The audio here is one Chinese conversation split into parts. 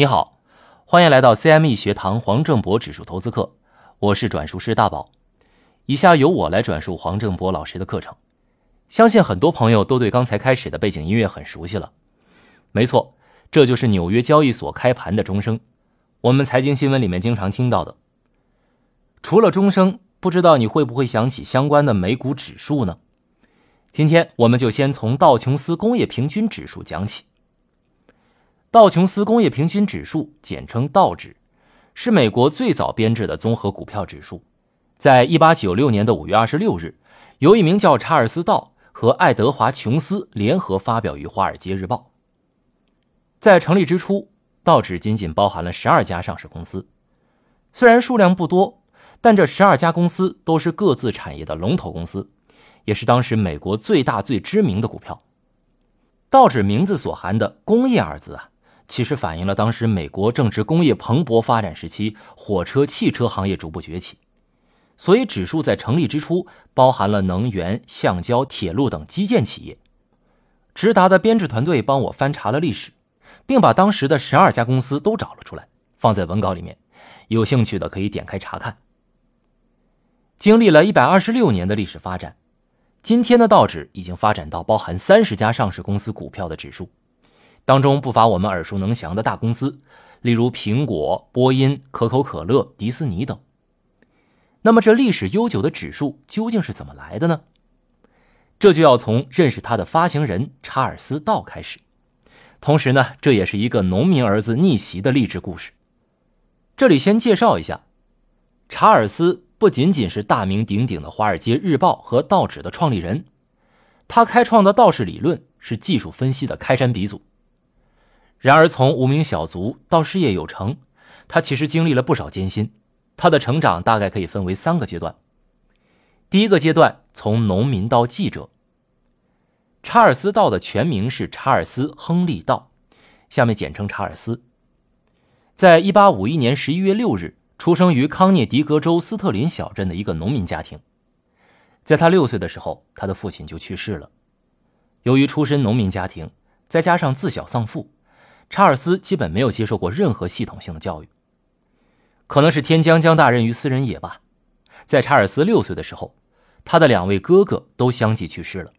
你好，欢迎来到 CME 学堂黄正博指数投资课，我是转述师大宝。以下由我来转述黄正博老师的课程。相信很多朋友都对刚才开始的背景音乐很熟悉了。没错，这就是纽约交易所开盘的钟声，我们财经新闻里面经常听到的。除了钟声，不知道你会不会想起相关的美股指数呢？今天我们就先从道琼斯工业平均指数讲起。道琼斯工业平均指数，简称道指，是美国最早编制的综合股票指数。在一八九六年的五月二十六日，由一名叫查尔斯·道和爱德华·琼斯联合发表于《华尔街日报》。在成立之初，道指仅仅包含了十二家上市公司，虽然数量不多，但这十二家公司都是各自产业的龙头公司，也是当时美国最大最知名的股票。道指名字所含的“工业”二字啊。其实反映了当时美国正值工业蓬勃发展时期，火车、汽车行业逐步崛起，所以指数在成立之初包含了能源、橡胶、铁路等基建企业。直达的编制团队帮我翻查了历史，并把当时的十二家公司都找了出来，放在文稿里面，有兴趣的可以点开查看。经历了一百二十六年的历史发展，今天的道指已经发展到包含三十家上市公司股票的指数。当中不乏我们耳熟能详的大公司，例如苹果、波音、可口可乐、迪士尼等。那么，这历史悠久的指数究竟是怎么来的呢？这就要从认识它的发行人查尔斯·道开始。同时呢，这也是一个农民儿子逆袭的励志故事。这里先介绍一下，查尔斯不仅仅是大名鼎鼎的《华尔街日报》和道指的创立人，他开创的道氏理论是技术分析的开山鼻祖。然而，从无名小卒到事业有成，他其实经历了不少艰辛。他的成长大概可以分为三个阶段。第一个阶段，从农民到记者。查尔斯·道的全名是查尔斯·亨利·道，下面简称查尔斯。在一八五一年十一月六日，出生于康涅狄格州斯特林小镇的一个农民家庭。在他六岁的时候，他的父亲就去世了。由于出身农民家庭，再加上自小丧父。查尔斯基本没有接受过任何系统性的教育，可能是天将降大任于斯人也吧。在查尔斯六岁的时候，他的两位哥哥都相继去世了。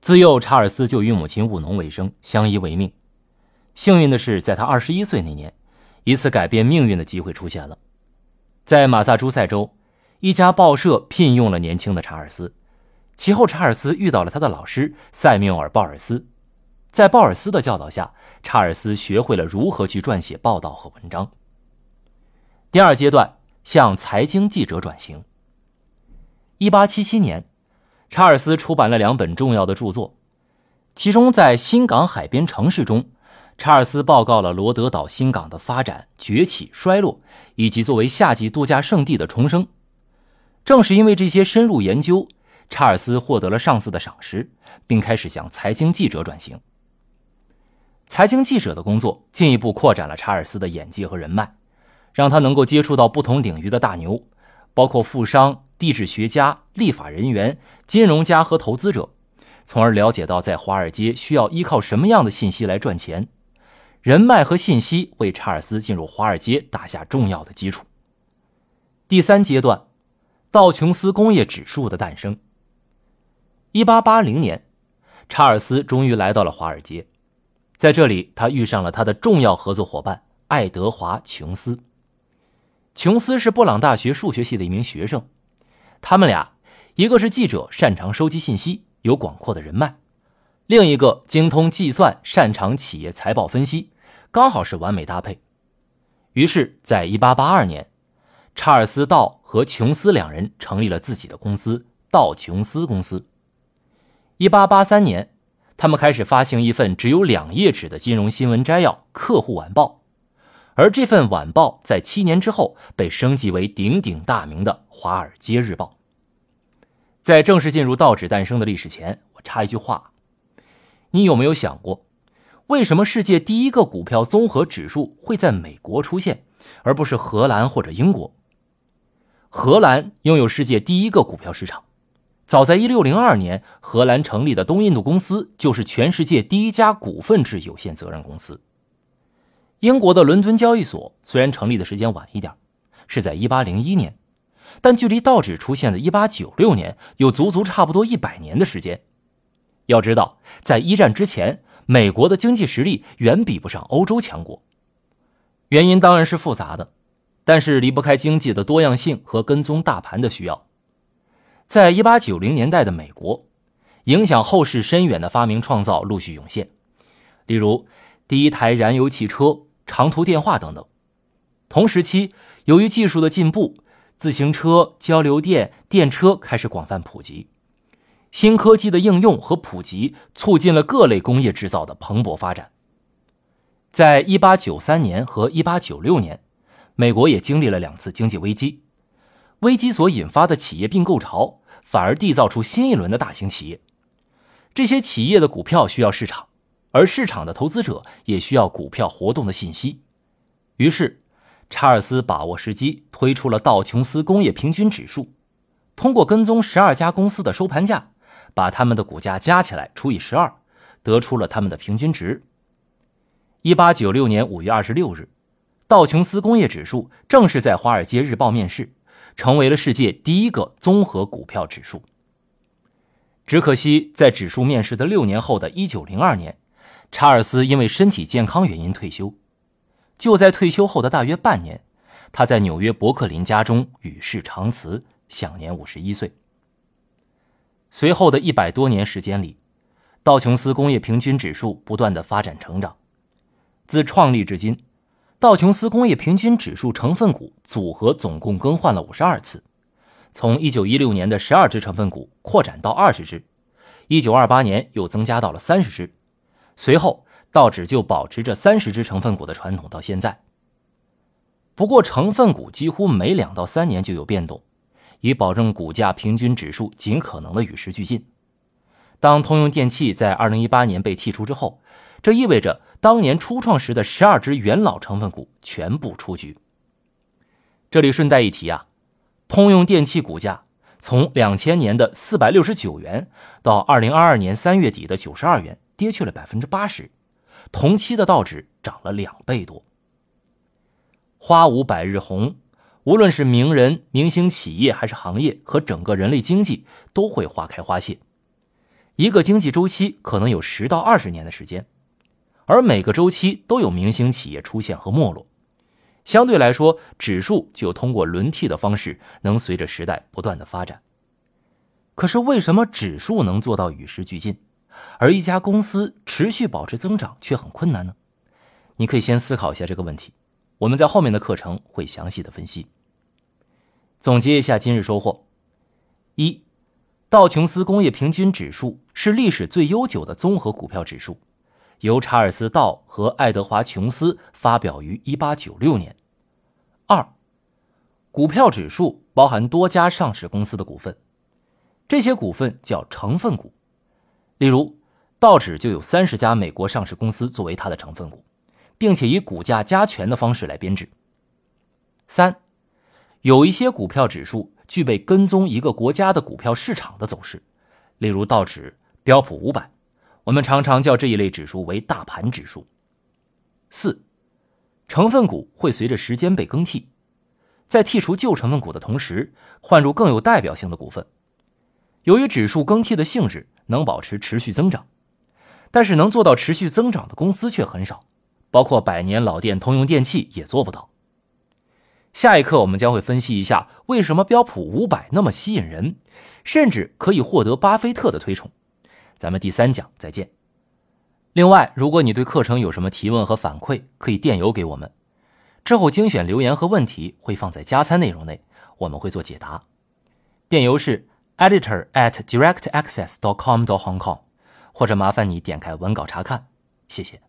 自幼，查尔斯就与母亲务农为生，相依为命。幸运的是，在他二十一岁那年，一次改变命运的机会出现了。在马萨诸塞州，一家报社聘用了年轻的查尔斯，其后查尔斯遇到了他的老师塞缪尔·鲍尔斯。在鲍尔斯的教导下，查尔斯学会了如何去撰写报道和文章。第二阶段向财经记者转型。一八七七年，查尔斯出版了两本重要的著作，其中在新港海边城市中，查尔斯报告了罗德岛新港的发展、崛起、衰落，以及作为夏季度假胜地的重生。正是因为这些深入研究，查尔斯获得了上司的赏识，并开始向财经记者转型。财经记者的工作进一步扩展了查尔斯的眼界和人脉，让他能够接触到不同领域的大牛，包括富商、地质学家、立法人员、金融家和投资者，从而了解到在华尔街需要依靠什么样的信息来赚钱。人脉和信息为查尔斯进入华尔街打下重要的基础。第三阶段，道琼斯工业指数的诞生。一八八零年，查尔斯终于来到了华尔街。在这里，他遇上了他的重要合作伙伴爱德华·琼斯。琼斯是布朗大学数学系的一名学生，他们俩一个是记者，擅长收集信息，有广阔的人脉；另一个精通计算，擅长企业财报分析，刚好是完美搭配。于是，在1882年，查尔斯·道和琼斯两人成立了自己的公司——道琼斯公司。1883年。他们开始发行一份只有两页纸的金融新闻摘要《客户晚报》，而这份晚报在七年之后被升级为鼎鼎大名的《华尔街日报》。在正式进入道指诞生的历史前，我插一句话：你有没有想过，为什么世界第一个股票综合指数会在美国出现，而不是荷兰或者英国？荷兰拥有世界第一个股票市场。早在1602年，荷兰成立的东印度公司就是全世界第一家股份制有限责任公司。英国的伦敦交易所虽然成立的时间晚一点，是在1801年，但距离道指出现的1896年有足足差不多一百年的时间。要知道，在一战之前，美国的经济实力远比不上欧洲强国。原因当然是复杂的，但是离不开经济的多样性和跟踪大盘的需要。在1890年代的美国，影响后世深远的发明创造陆续涌现，例如第一台燃油汽车、长途电话等等。同时期，由于技术的进步，自行车、交流电、电车开始广泛普及。新科技的应用和普及，促进了各类工业制造的蓬勃发展。在一八九三年和一八九六年，美国也经历了两次经济危机，危机所引发的企业并购潮，反而缔造出新一轮的大型企业。这些企业的股票需要市场，而市场的投资者也需要股票活动的信息。于是，查尔斯把握时机，推出了道琼斯工业平均指数，通过跟踪十二家公司的收盘价。把他们的股价加起来除以十二，得出了他们的平均值。一八九六年五月二十六日，道琼斯工业指数正式在《华尔街日报》面世，成为了世界第一个综合股票指数。只可惜，在指数面世的六年后的一九零二年，查尔斯因为身体健康原因退休。就在退休后的大约半年，他在纽约伯克林家中与世长辞，享年五十一岁。随后的一百多年时间里，道琼斯工业平均指数不断的发展成长。自创立至今，道琼斯工业平均指数成分股组合总共更换了五十二次，从一九一六年的十二只成分股扩展到二十只，一九二八年又增加到了三十只，随后道指就保持着三十只成分股的传统到现在。不过，成分股几乎每两到三年就有变动。以保证股价平均指数尽可能的与时俱进。当通用电气在二零一八年被剔除之后，这意味着当年初创时的十二只元老成分股全部出局。这里顺带一提啊，通用电气股价从两千年的四百六十九元到二零二二年三月底的九十二元，跌去了百分之八十，同期的道指涨了两倍多。花无百日红。无论是名人、明星企业，还是行业和整个人类经济，都会花开花谢。一个经济周期可能有十到二十年的时间，而每个周期都有明星企业出现和没落。相对来说，指数就通过轮替的方式，能随着时代不断的发展。可是，为什么指数能做到与时俱进，而一家公司持续保持增长却很困难呢？你可以先思考一下这个问题。我们在后面的课程会详细的分析。总结一下今日收获：一，道琼斯工业平均指数是历史最悠久的综合股票指数，由查尔斯·道和爱德华·琼斯发表于1896年。二，股票指数包含多家上市公司的股份，这些股份叫成分股。例如，道指就有三十家美国上市公司作为它的成分股。并且以股价加权的方式来编制。三，有一些股票指数具备跟踪一个国家的股票市场的走势，例如道指、标普五百，我们常常叫这一类指数为大盘指数。四，成分股会随着时间被更替，在剔除旧成分股的同时，换入更有代表性的股份。由于指数更替的性质能保持持续增长，但是能做到持续增长的公司却很少。包括百年老店通用电气也做不到。下一课我们将会分析一下为什么标普五百那么吸引人，甚至可以获得巴菲特的推崇。咱们第三讲再见。另外，如果你对课程有什么提问和反馈，可以电邮给我们，之后精选留言和问题会放在加餐内容内，我们会做解答。电邮是 editor at directaccess dot com dot hong kong，或者麻烦你点开文稿查看，谢谢。